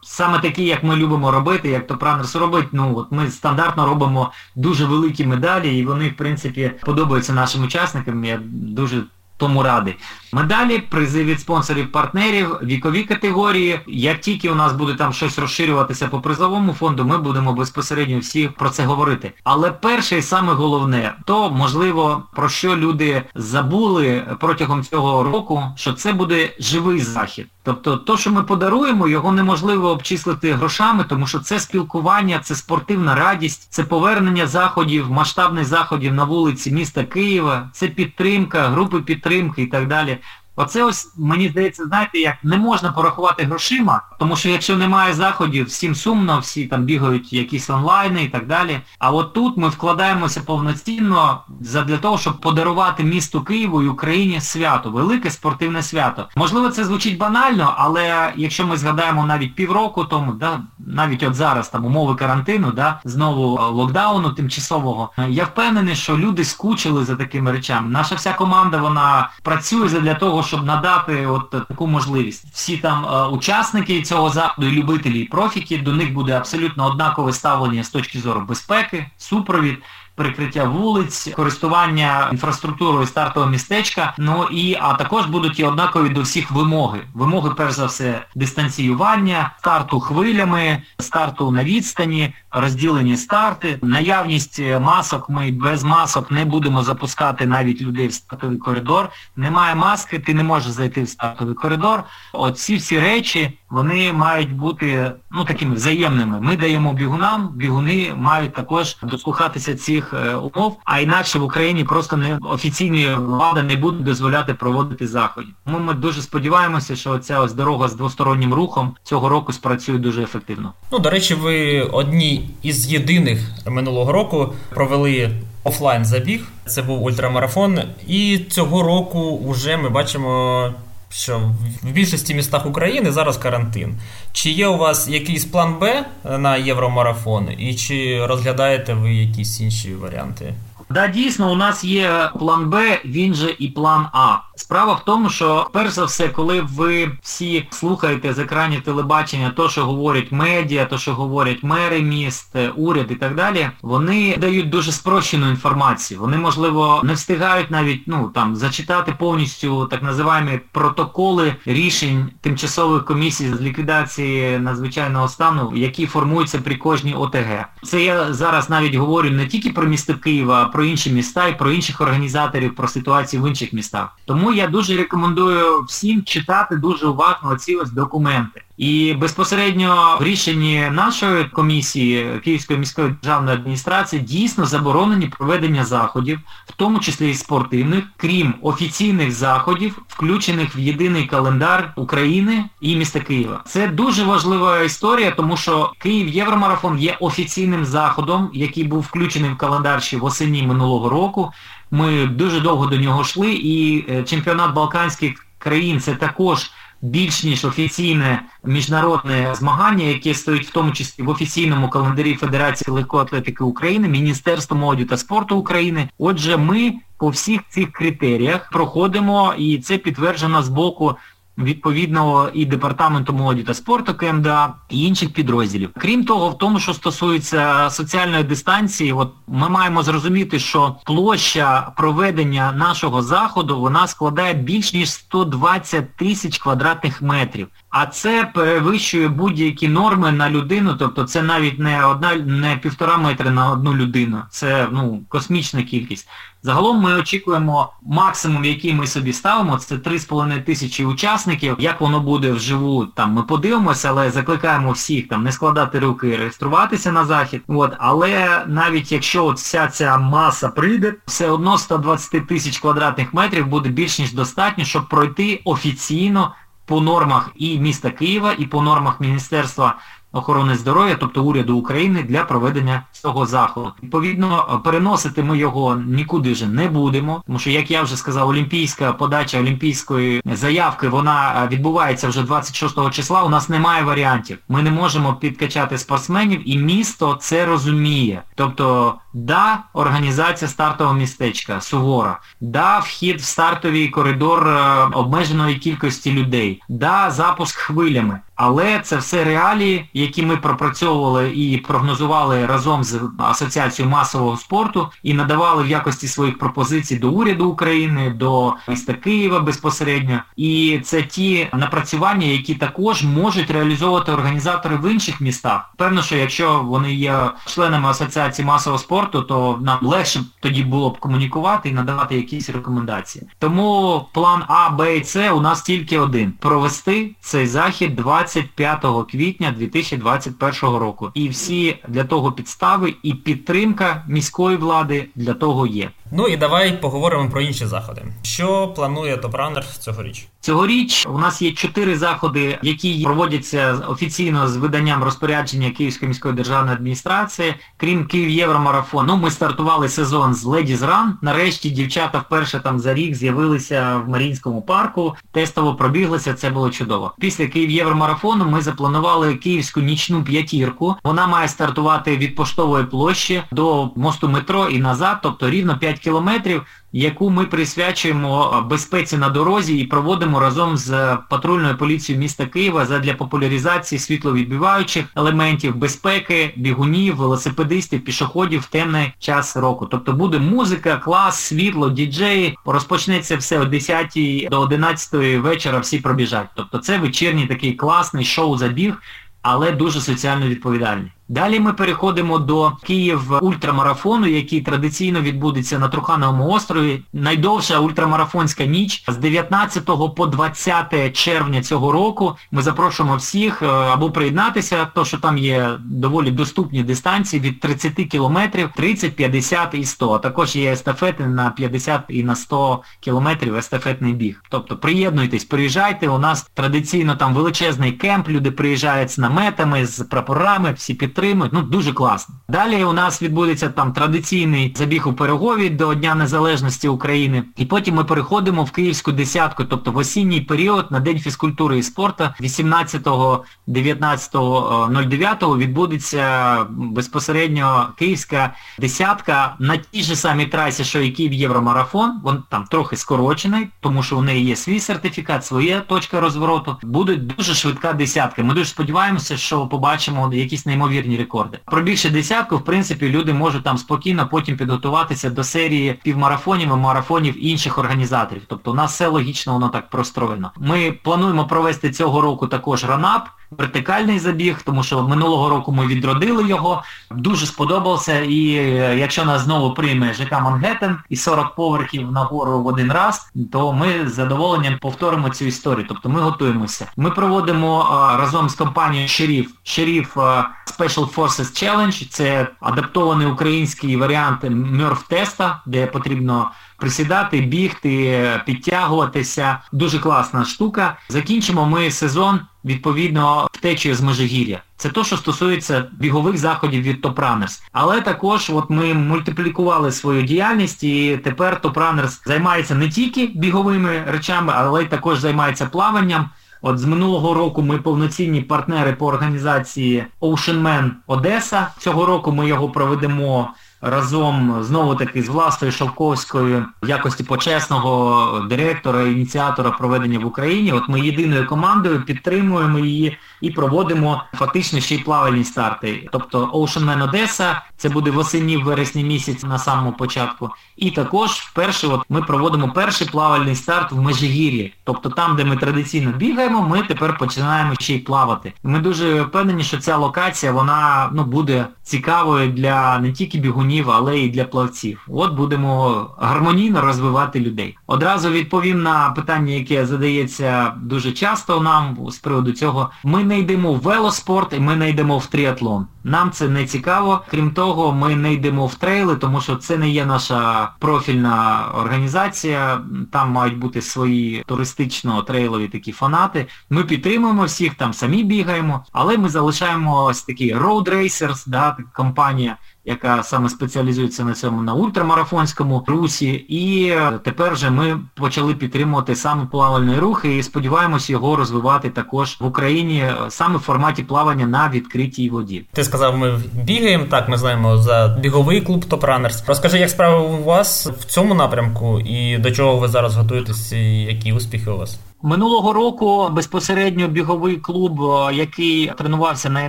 саме такі, як ми любимо робити, як Топранерс робить. Ну от ми стандартно робимо дуже великі медалі, і вони, в принципі, подобаються нашим учасникам. Я дуже тому ради. Медалі, призи від спонсорів-партнерів, вікові категорії. Як тільки у нас буде там щось розширюватися по призовому фонду, ми будемо безпосередньо всі про це говорити. Але перше і саме головне, то можливо про що люди забули протягом цього року, що це буде живий захід. Тобто, то, що ми подаруємо, його неможливо обчислити грошами, тому що це спілкування, це спортивна радість, це повернення заходів, масштабних заходів на вулиці міста Києва, це підтримка, групи підтримки і так далі. Оце ось, мені здається, знаєте, як не можна порахувати грошима, тому що якщо немає заходів, всім сумно, всі там бігають якісь онлайни і так далі. А от тут ми вкладаємося повноцінно для того, щоб подарувати місту Києву і Україні свято, велике спортивне свято. Можливо, це звучить банально, але якщо ми згадаємо навіть півроку тому, да, навіть от зараз там умови карантину, да, знову локдауну тимчасового, я впевнений, що люди скучили за такими речами. Наша вся команда, вона працює для того, щоб надати от таку можливість. Всі там е, учасники цього заходу, і любителі, і профіки, до них буде абсолютно однакове ставлення з точки зору безпеки, супровід перекриття вулиць, користування інфраструктурою стартового містечка. Ну і а також будуть і однакові до всіх вимоги. Вимоги, перш за все, дистанціювання, старту хвилями, старту на відстані, розділені старти, наявність масок. Ми без масок не будемо запускати навіть людей в стартовий коридор. Немає маски, ти не можеш зайти в стартовий коридор. От ці всі речі вони мають бути ну такими взаємними. Ми даємо бігунам, бігуни мають також дослухатися цих е, умов, а інакше в Україні просто не офіційні влада не буде дозволяти проводити заходів. Тому ми дуже сподіваємося, що ця ось дорога з двостороннім рухом цього року спрацює дуже ефективно. Ну, до речі, ви одні із єдиних минулого року провели офлайн забіг. Це був ультрамарафон, і цього року вже ми бачимо що в більшості містах України зараз карантин. Чи є у вас якийсь план Б на євромарафон, і чи розглядаєте ви якісь інші варіанти? Да, дійсно, у нас є план Б, він же і план А. Справа в тому, що перш за все, коли ви всі слухаєте з екранів телебачення то, що говорять медіа, то, що говорять мери міст, уряд і так далі, вони дають дуже спрощену інформацію. Вони, можливо, не встигають навіть ну, там, зачитати повністю так називаємо протоколи рішень тимчасових комісій з ліквідації надзвичайного стану, які формуються при кожній ОТГ. Це я зараз навіть говорю не тільки про місто Києва, а про інші міста і про інших організаторів, про ситуацію в інших містах. Тому я дуже рекомендую всім читати дуже уважно ці ось документи. І безпосередньо в рішенні нашої комісії Київської міської державної адміністрації дійсно заборонені проведення заходів, в тому числі і спортивних, крім офіційних заходів, включених в єдиний календар України і міста Києва. Це дуже важлива історія, тому що Київ Євромарафон є офіційним заходом, який був включений в календар ще восені минулого року. Ми дуже довго до нього йшли, і е, чемпіонат Балканських країн це також більш ніж офіційне міжнародне змагання, яке стоїть в тому числі в офіційному календарі Федерації легкої атлетики України, Міністерство молоді та спорту України. Отже, ми по всіх цих критеріях проходимо, і це підтверджено з боку відповідного і департаменту молоді та спорту КМДА і інших підрозділів. Крім того, в тому, що стосується соціальної дистанції, от ми маємо зрозуміти, що площа проведення нашого заходу вона складає більш ніж 120 тисяч квадратних метрів. А це перевищує будь-які норми на людину, тобто це навіть не одна, не півтора метри на одну людину. Це ну космічна кількість. Загалом ми очікуємо максимум, який ми собі ставимо, це 3,5 тисячі учасників. Як воно буде вживу, там ми подивимося, але закликаємо всіх там не складати руки реєструватися на захід. От, але навіть якщо от вся ця маса прийде, все одно 120 тисяч квадратних метрів буде більш ніж достатньо, щоб пройти офіційно по нормах і міста Києва, і по нормах Міністерства охорони здоров'я, тобто уряду України, для проведення цього заходу. Відповідно, переносити ми його нікуди вже не будемо, тому що, як я вже сказав, олімпійська подача олімпійської заявки, вона відбувається вже 26 числа, у нас немає варіантів. Ми не можемо підкачати спортсменів, і місто це розуміє. Тобто, да, організація стартового містечка, сувора, да, вхід в стартовий коридор е, обмеженої кількості людей, да, запуск хвилями. Але це все реалії, які ми пропрацьовували і прогнозували разом з Асоціацією масового спорту і надавали в якості своїх пропозицій до уряду України, до міста Києва безпосередньо. І це ті напрацювання, які також можуть реалізовувати організатори в інших містах. Певно, що якщо вони є членами Асоціації масового спорту, то нам легше тоді було б комунікувати і надавати якісь рекомендації. Тому план А, Б і С у нас тільки один. Провести цей захід 20 25 квітня 2021 року. І всі для того підстави і підтримка міської влади для того є. Ну і давай поговоримо про інші заходи. Що планує Топранер цьогоріч? Цьогоріч у нас є чотири заходи, які проводяться офіційно з виданням розпорядження Київської міської державної адміністрації. Крім Київ Євромарафон, ну ми стартували сезон з Ladies Run. Нарешті дівчата вперше там за рік з'явилися в Марінському парку, тестово пробіглися, це було чудово. Після Київ Євромарафону ми запланували київську нічну п'ятірку. Вона має стартувати від поштової площі до мосту метро і назад, тобто рівно 5 кілометрів яку ми присвячуємо безпеці на дорозі і проводимо разом з патрульною поліцією міста Києва задля популяризації світловідбиваючих елементів безпеки, бігунів, велосипедистів, пішоходів в темний час року. Тобто буде музика, клас, світло, діджеї, розпочнеться все о 10 до 11 вечора, всі пробіжать. Тобто це вечірній такий класний шоу-забіг, але дуже соціально відповідальний. Далі ми переходимо до Київ ультрамарафону, який традиційно відбудеться на Трухановому острові. Найдовша ультрамарафонська ніч з 19 по 20 червня цього року. Ми запрошуємо всіх е, або приєднатися, то що там є доволі доступні дистанції від 30 кілометрів, 30, 50 і 100. А також є естафети на 50 і на 100 кілометрів естафетний біг. Тобто приєднуйтесь, приїжджайте. У нас традиційно там величезний кемп, люди приїжджають з наметами, з прапорами, всі підтримують підтримують. Ну, дуже класно. Далі у нас відбудеться там традиційний забіг у Перегові до Дня Незалежності України. І потім ми переходимо в Київську десятку, тобто в осінній період на День фізкультури і спорту 18-19.09 відбудеться безпосередньо Київська десятка на тій же самій трасі, що і Київ Євромарафон. Він там трохи скорочений, тому що у неї є свій сертифікат, своя точка розвороту. Буде дуже швидка десятка. Ми дуже сподіваємося, що побачимо якісь неймовірні неймовірні рекорди. Пробігши десятку, в принципі, люди можуть там спокійно потім підготуватися до серії півмарафонів і марафонів інших організаторів. Тобто у нас все логічно, воно так простроєно. Ми плануємо провести цього року також ранап, вертикальний забіг, тому що минулого року ми відродили його, дуже сподобався і е, якщо нас знову прийме ЖК Мангеттен і 40 поверхів нагору в один раз, то ми з задоволенням повторимо цю історію. Тобто ми готуємося. Ми проводимо а, разом з компанією Шеріф, Шеріф Special Forces Challenge, це адаптований український варіант Мьорф-теста, де потрібно присідати, бігти, підтягуватися. Дуже класна штука. Закінчимо ми сезон, відповідно, втечею з Межигір'я. Це то, що стосується бігових заходів від Runners. Але також от ми мультиплікували свою діяльність і тепер Runners займається не тільки біговими речами, але й також займається плаванням. От з минулого року ми повноцінні партнери по організації Ocean Man Одеса. Цього року ми його проведемо разом знову таки з Властою Шовковською в якості почесного директора, ініціатора проведення в Україні. От ми єдиною командою підтримуємо її і проводимо фактично ще й плавальні старти. Тобто Ocean Man Одеса, це буде восені в вересні місяць на самому початку. І також вперше от ми проводимо перший плавальний старт в Межигір'ї. Тобто там, де ми традиційно бігаємо, ми тепер починаємо ще й плавати. Ми дуже впевнені, що ця локація вона ну, буде цікавою для не тільки бігунів, але й для плавців. От будемо гармонійно розвивати людей. Одразу відповім на питання, яке задається дуже часто нам з приводу цього. Ми не йдемо в велоспорт і ми не йдемо в тріатлон. Нам це не цікаво. Крім того, ми не йдемо в трейли, тому що це не є наша профільна організація. Там мають бути свої туристично-трейлові такі фанати. Ми підтримуємо всіх, там самі бігаємо, але ми залишаємо ось такі road racers, да, компанія яка саме спеціалізується на цьому на ультрамарафонському русі. І тепер вже ми почали підтримувати саме плавальний рух і сподіваємось його розвивати також в Україні саме в форматі плавання на відкритій воді. Ти сказав, ми бігаємо, так, ми знаємо за біговий клуб Runners. Розкажи, як справи у вас в цьому напрямку і до чого ви зараз готуєтесь, і які успіхи у вас? Минулого року безпосередньо біговий клуб, е, який тренувався на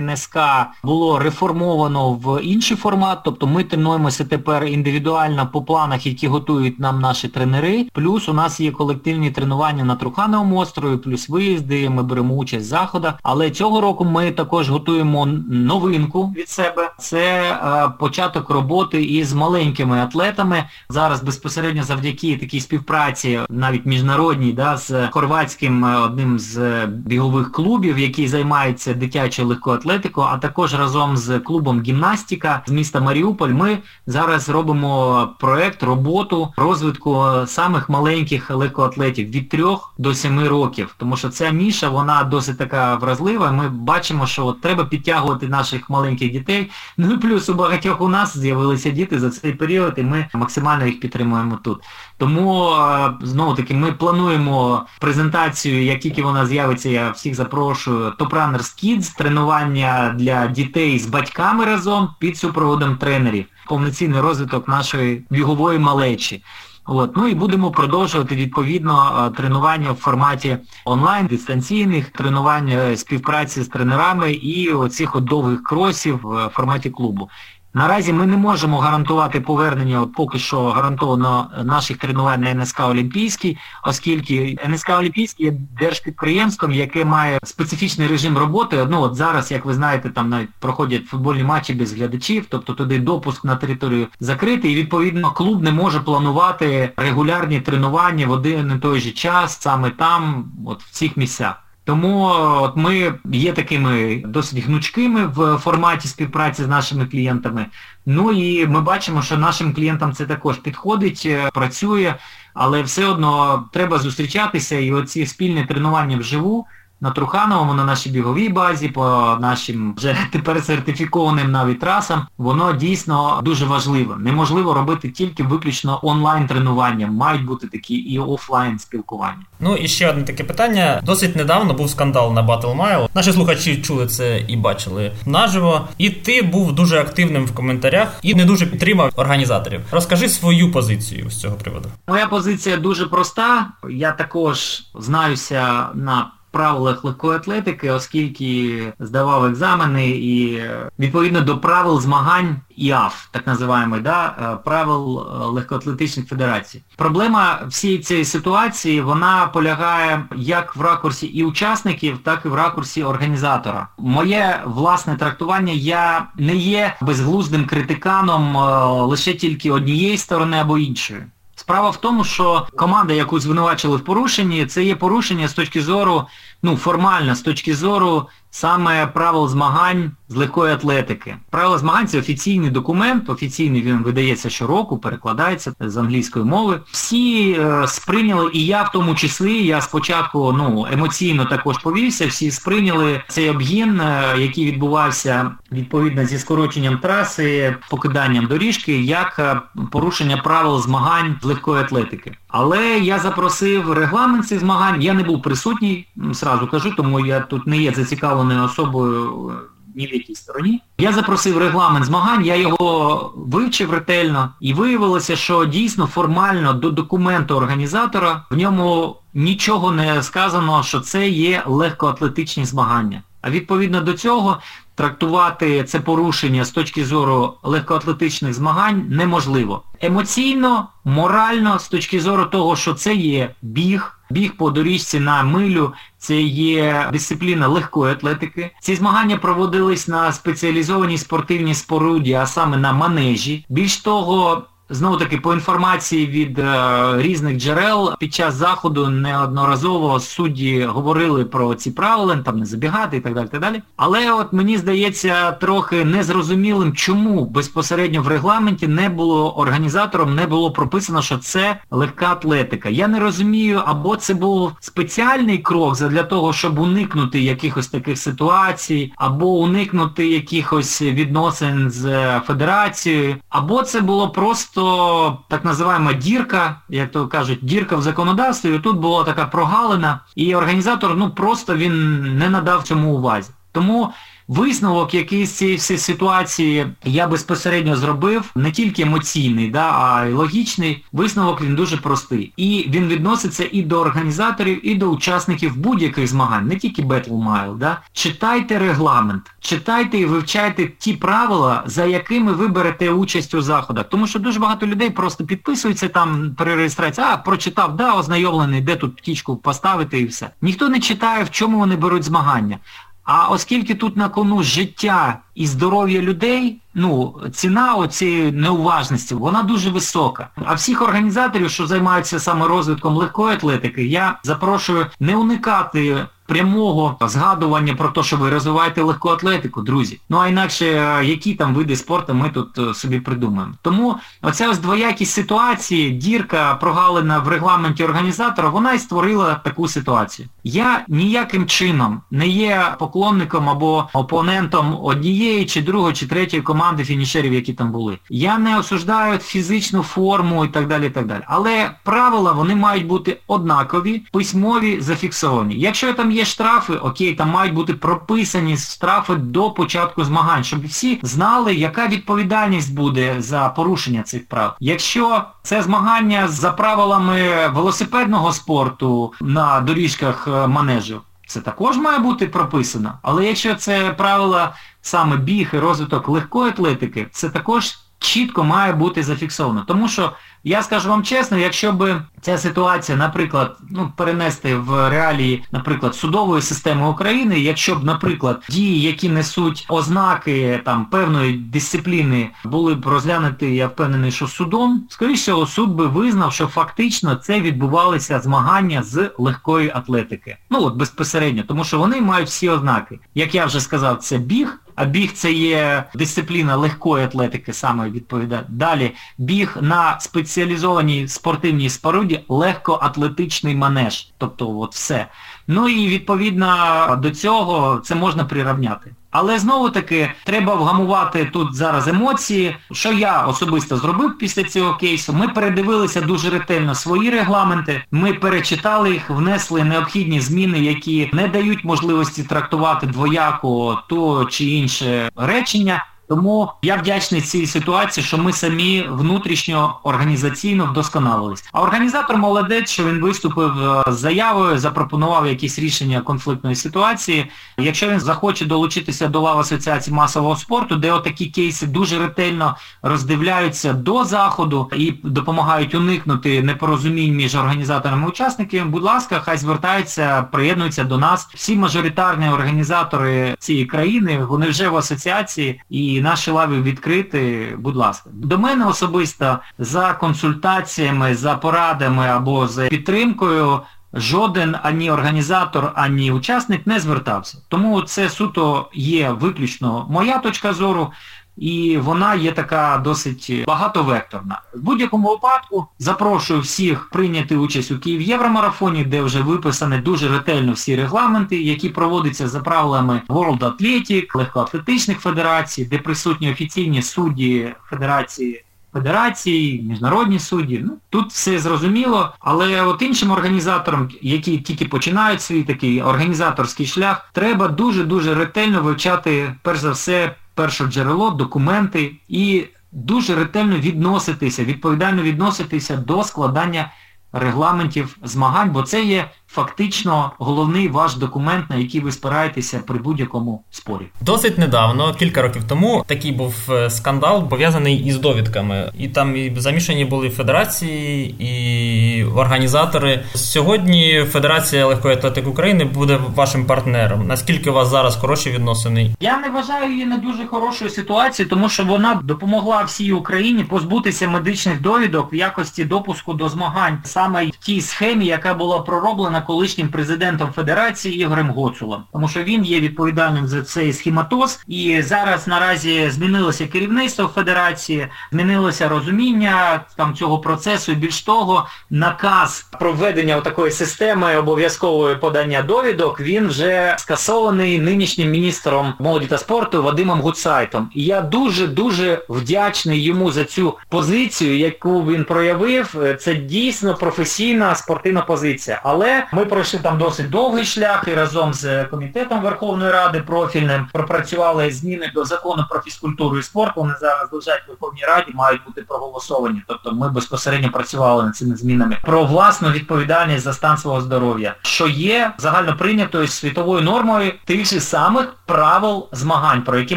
НСК, було реформовано в інший формат, тобто ми тренуємося тепер індивідуально по планах, які готують нам наші тренери. Плюс у нас є колективні тренування на Трухановому острові, плюс виїзди, ми беремо участь в заходах. Але цього року ми також готуємо новинку від себе. Це е, початок роботи із маленькими атлетами. Зараз безпосередньо завдяки такій співпраці, навіть міжнародній, да, з Хорватією, Карпатським, е, одним з е, бігових клубів, який займається дитячою легкоатлетикою, а також разом з клубом Гімнастика з міста Маріуполь ми зараз робимо проект, роботу розвитку самих маленьких легкоатлетів від 3 до 7 років. Тому що ця ніша, вона досить така вразлива. Ми бачимо, що от треба підтягувати наших маленьких дітей. Ну і плюс у багатьох у нас з'явилися діти за цей період, і ми максимально їх підтримуємо тут. Тому, е, знову таки, ми плануємо презентацію як тільки вона з'явиться, я всіх запрошую. Top Runners Kids, тренування для дітей з батьками разом під супроводом тренерів. Повноцінний розвиток нашої бігової малечі. От. Ну і будемо продовжувати відповідно е, тренування в форматі онлайн, дистанційних, тренування співпраці з тренерами і оцих от довгих кросів в форматі клубу. Наразі ми не можемо гарантувати повернення, от поки що гарантовано наших тренувань на НСК Олімпійський, оскільки НСК Олімпійський є держпідприємством, яке має специфічний режим роботи. Ну от зараз, як ви знаєте, там навіть проходять футбольні матчі без глядачів, тобто туди допуск на територію закритий, і відповідно клуб не може планувати регулярні тренування в один і той же час, саме там, от в цих місцях. Тому от ми є такими досить гнучкими в форматі співпраці з нашими клієнтами. Ну і ми бачимо, що нашим клієнтам це також підходить, е, працює, але все одно треба зустрічатися і оці спільні тренування вживу на Трухановому, на нашій біговій базі, по нашим вже тепер сертифікованим навіть трасам, воно дійсно дуже важливо. Неможливо робити тільки виключно онлайн тренування, мають бути такі і офлайн спілкування. Ну і ще одне таке питання. Досить недавно був скандал на Battle Mile. Наші слухачі чули це і бачили наживо. І ти був дуже активним в коментарях і не дуже підтримав організаторів. Розкажи свою позицію з цього приводу. Моя позиція дуже проста. Я також знаюся на правилах легкої атлетики, оскільки здавав екзамени і відповідно до правил змагань ІАФ, так називаємо, да, е, правил е, легкоатлетичних федерацій. Проблема всієї цієї ситуації, вона полягає як в ракурсі і учасників, так і в ракурсі організатора. Моє власне трактування, я не є безглуздим критиканом е, лише тільки однієї сторони або іншої. Справа в тому, що команда, яку звинувачили в порушенні, це є порушення з точки зору, ну, формально, з точки зору саме правил змагань з легкої атлетики. Правила змагань це офіційний документ, офіційний він видається щороку, перекладається з англійської мови. Всі е, сприйняли, і я в тому числі, я спочатку ну, емоційно також повівся, всі сприйняли цей обгін, е, який відбувався відповідно зі скороченням траси, покиданням доріжки, як е, порушення правил змагань з легкої атлетики. Але я запросив регламент цих змагань, я не був присутній, зразу кажу, тому я тут не є зацікавленою особою ні в якій стороні. Я запросив регламент змагань, я його вивчив ретельно і виявилося, що дійсно формально до документу організатора в ньому нічого не сказано, що це є легкоатлетичні змагання. А відповідно до цього трактувати це порушення з точки зору легкоатлетичних змагань неможливо. Емоційно, морально, з точки зору того, що це є біг, біг по доріжці на милю, це є дисципліна легкої атлетики. Ці змагання проводились на спеціалізованій спортивній споруді, а саме на манежі. Більш того, Знову таки, по інформації від е, різних джерел, під час заходу неодноразово судді говорили про ці правила, там не забігати і так далі. так далі. Але от мені здається трохи незрозумілим, чому безпосередньо в регламенті не було організатором, не було прописано, що це легка атлетика. Я не розумію, або це був спеціальний крок для того, щоб уникнути якихось таких ситуацій, або уникнути якихось відносин з федерацією, або це було просто просто так називаємо дірка, як то кажуть, дірка в законодавстві, і тут була така прогалина, і організатор ну просто він не надав цьому увазі. Тому Висновок, який з цієї всієї ситуації я безпосередньо зробив, не тільки емоційний, да, а й логічний, висновок він дуже простий. І він відноситься і до організаторів, і до учасників будь-яких змагань, не тільки Battle. Да. Читайте регламент, читайте і вивчайте ті правила, за якими ви берете участь у заходах. Тому що дуже багато людей просто підписуються там при реєстрації, а прочитав, да, ознайомлений, де тут птічку поставити і все. Ніхто не читає, в чому вони беруть змагання. А оскільки тут на кону життя і здоров'я людей, ну, ціна оцієї неуважності, вона дуже висока. А всіх організаторів, що займаються саме розвитком легкої атлетики, я запрошую не уникати прямого згадування про те, що ви розвиваєте легку атлетику, друзі. Ну а інакше, е, які там види спорту ми тут е, собі придумаємо. Тому оця ось двоякість ситуації, дірка прогалина в регламенті організатора, вона і створила таку ситуацію. Я ніяким чином не є поклонником або опонентом однієї, чи другої, чи третьої команди фінішерів, які там були. Я не осуждаю фізичну форму і так далі. і так далі. Але правила вони мають бути однакові, письмові, зафіксовані. Якщо там є штрафи, окей, там мають бути прописані штрафи до початку змагань, щоб всі знали, яка відповідальність буде за порушення цих прав. Якщо це змагання за правилами велосипедного спорту на доріжках е, манежу, це також має бути прописано. Але якщо це правила саме біг і розвиток легкої атлетики, це також чітко має бути зафіксовано. Тому що я скажу вам чесно, якщо б ця ситуація, наприклад, ну, перенести в реалії, наприклад, судової системи України, якщо б, наприклад, дії, які несуть ознаки там певної дисципліни, були б розглянуті, я впевнений, що судом, скоріше всього, суд би визнав, що фактично це відбувалися змагання з легкої атлетики. Ну от безпосередньо, тому що вони мають всі ознаки. Як я вже сказав, це біг. А біг це є дисципліна легкої атлетики, саме відповідає. Далі біг на спеціалізованій спортивній споруді легкоатлетичний манеж. Тобто от все. Ну і відповідно до цього це можна прирівняти. Але знову таки треба вгамувати тут зараз емоції. Що я особисто зробив після цього кейсу? Ми передивилися дуже ретельно свої регламенти, ми перечитали їх, внесли необхідні зміни, які не дають можливості трактувати двояко то чи інше речення. Тому я вдячний цій ситуації, що ми самі внутрішньо організаційно вдосконалились. А організатор молодець, що він виступив е, з заявою, запропонував якісь рішення конфліктної ситуації. Якщо він захоче долучитися до лав Асоціації масового спорту, де отакі кейси дуже ретельно роздивляються до заходу і допомагають уникнути непорозумінь між організаторами і учасниками, будь ласка, хай звертаються, приєднуються до нас. Всі мажоритарні організатори цієї країни, вони вже в асоціації і наші лави відкриті, будь ласка. До мене особисто за консультаціями, за порадами або за підтримкою жоден ані організатор, ані учасник не звертався. Тому це суто є виключно моя точка зору і вона є така досить багатовекторна. В будь-якому випадку запрошую всіх прийняти участь у Київ Євромарафоні, де вже виписані дуже ретельно всі регламенти, які проводяться за правилами World Athletic, легкоатлетичних федерацій, де присутні офіційні судді Федерації федерації, міжнародні судді. Ну, Тут все зрозуміло, але от іншим організаторам, які тільки починають свій такий організаторський шлях, треба дуже-дуже ретельно вивчати, перш за все, перше джерело, документи і дуже ретельно відноситися, відповідально відноситися до складання регламентів змагань, бо це є фактично головний ваш документ, на який ви спираєтеся при будь-якому спорі. Досить недавно, кілька років тому, такий був е, скандал пов'язаний із довідками. І там і замішані були федерації і організатори. Сьогодні Федерація легкої атлетики України буде вашим партнером. Наскільки у вас зараз хороші відносини? Я не вважаю її не дуже хорошою ситуацією, тому що вона допомогла всій Україні позбутися медичних довідок в якості допуску до змагань саме в тій схемі, яка була пророблена колишнім президентом Федерації Ігорем Гоцулом, тому що він є відповідальним за цей схематоз. І зараз наразі змінилося керівництво Федерації, змінилося розуміння там цього процесу. Більш того, наказ про введення такої системи обов'язкової подання довідок, він вже скасований нинішнім міністром молоді та спорту Вадимом Гуцайтом. І я дуже-дуже вдячний йому за цю позицію, яку він проявив. Це дійсно професійна спортивна позиція. Але ми пройшли там досить довгий шлях і разом з комітетом Верховної Ради профільним пропрацювали зміни до закону про фізкультуру і спорт. Вони зараз лежать в Верховній Раді, мають бути проголосовані. Тобто ми безпосередньо працювали над цими змінами. Про власну відповідальність за стан свого здоров'я, що є загально прийнятою світовою нормою тих же самих правил змагань, про які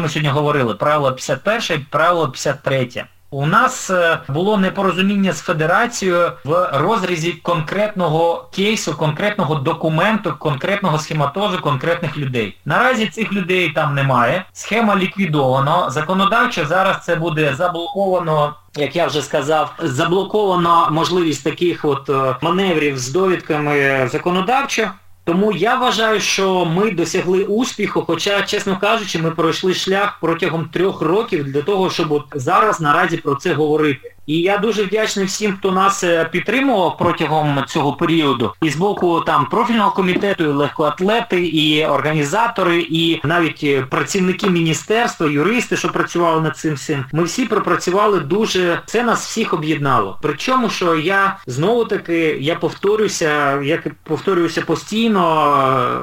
ми сьогодні говорили. Правило 51 і правило 53. У нас е, було непорозуміння з федерацією в розрізі конкретного кейсу, конкретного документу, конкретного схематозу конкретних людей. Наразі цих людей там немає. Схема ліквідована. Законодавчо зараз це буде заблоковано. Як я вже сказав, заблокована можливість таких от е, маневрів з довідками законодавчо. Тому я вважаю, що ми досягли успіху, хоча, чесно кажучи, ми пройшли шлях протягом трьох років для того, щоб от зараз наразі про це говорити. І я дуже вдячний всім, хто нас е, підтримував протягом цього періоду. І з боку там профільного комітету, і легкоатлети, і організатори, і навіть е, працівники міністерства, юристи, що працювали над цим всім. Ми всі пропрацювали дуже, це нас всіх об'єднало. Причому, що я знову таки, я повторюся, як повторююся постійно,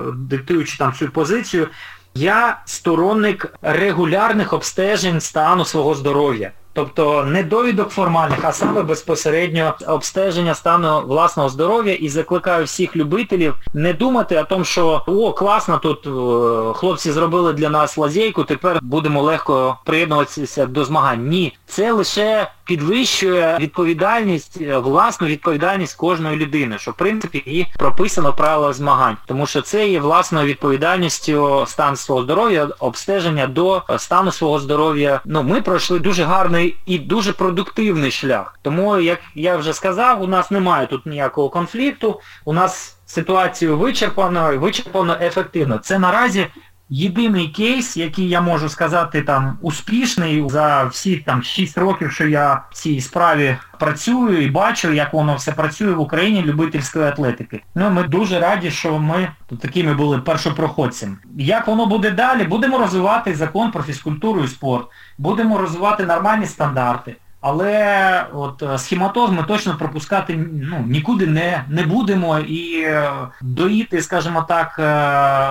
е, диктуючи там цю позицію, я сторонник регулярних обстежень стану свого здоров'я. Тобто не довідок формальних, а саме безпосередньо обстеження стану власного здоров'я і закликаю всіх любителів не думати о тому, що о, класно, тут е, хлопці зробили для нас лазейку, тепер будемо легко приєднуватися до змагань. Ні, це лише підвищує відповідальність, е, власну відповідальність кожної людини, що в принципі її прописано правила змагань. Тому що це є власною відповідальністю стан свого здоров'я, обстеження до стану свого здоров'я. Ну, ми пройшли дуже гарний і дуже продуктивний шлях. Тому, як я вже сказав, у нас немає тут ніякого конфлікту, у нас ситуацію вичерпано, вичерпано ефективно. Це наразі єдиний кейс, який я можу сказати там успішний за всі там 6 років, що я в цій справі працюю і бачу, як воно все працює в Україні любительської атлетики. Ну ми дуже раді, що ми такими були першопроходцями. Як воно буде далі? Будемо розвивати закон про фізкультуру і спорт, будемо розвивати нормальні стандарти. Але от е, схематоз ми точно пропускати ну, нікуди не не будемо. І е, доїти, скажімо так, е,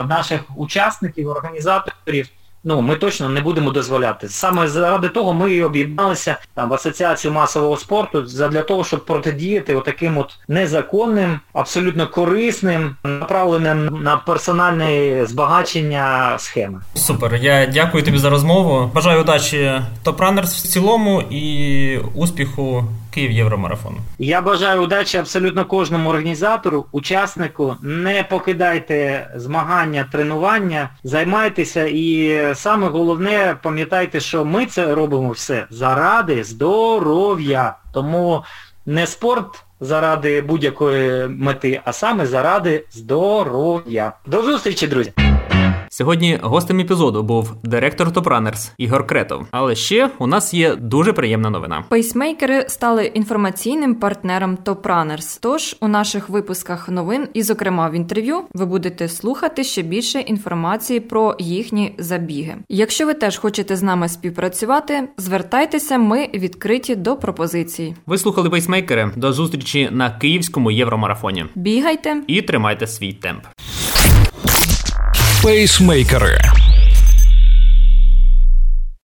наших учасників, організаторів ну, ми точно не будемо дозволяти. Саме заради того ми і об'єдналися там в Асоціацію масового спорту для того, щоб протидіяти отаким от незаконним, абсолютно корисним, направленим на персональне збагачення схеми. Супер, я дякую тобі за розмову. Бажаю удачі Топранерс в цілому і успіху Київ Євромарафону. Я бажаю удачі абсолютно кожному організатору, учаснику. Не покидайте змагання, тренування, займайтеся і саме головне, пам'ятайте, що ми це робимо все заради здоров'я. Тому не спорт заради будь-якої мети, а саме заради здоров'я. До зустрічі, друзі! Сьогодні гостем епізоду був директор Top Runners Ігор Кретов. Але ще у нас є дуже приємна новина. Пейсмейкери стали інформаційним партнером Top Runners. Тож у наших випусках новин, і, зокрема, в інтерв'ю, ви будете слухати ще більше інформації про їхні забіги. Якщо ви теж хочете з нами співпрацювати, звертайтеся, ми відкриті до пропозицій. Ви слухали пейсмейкери. До зустрічі на київському євромарафоні. Бігайте І тримайте свій темп. Пейсмейкери.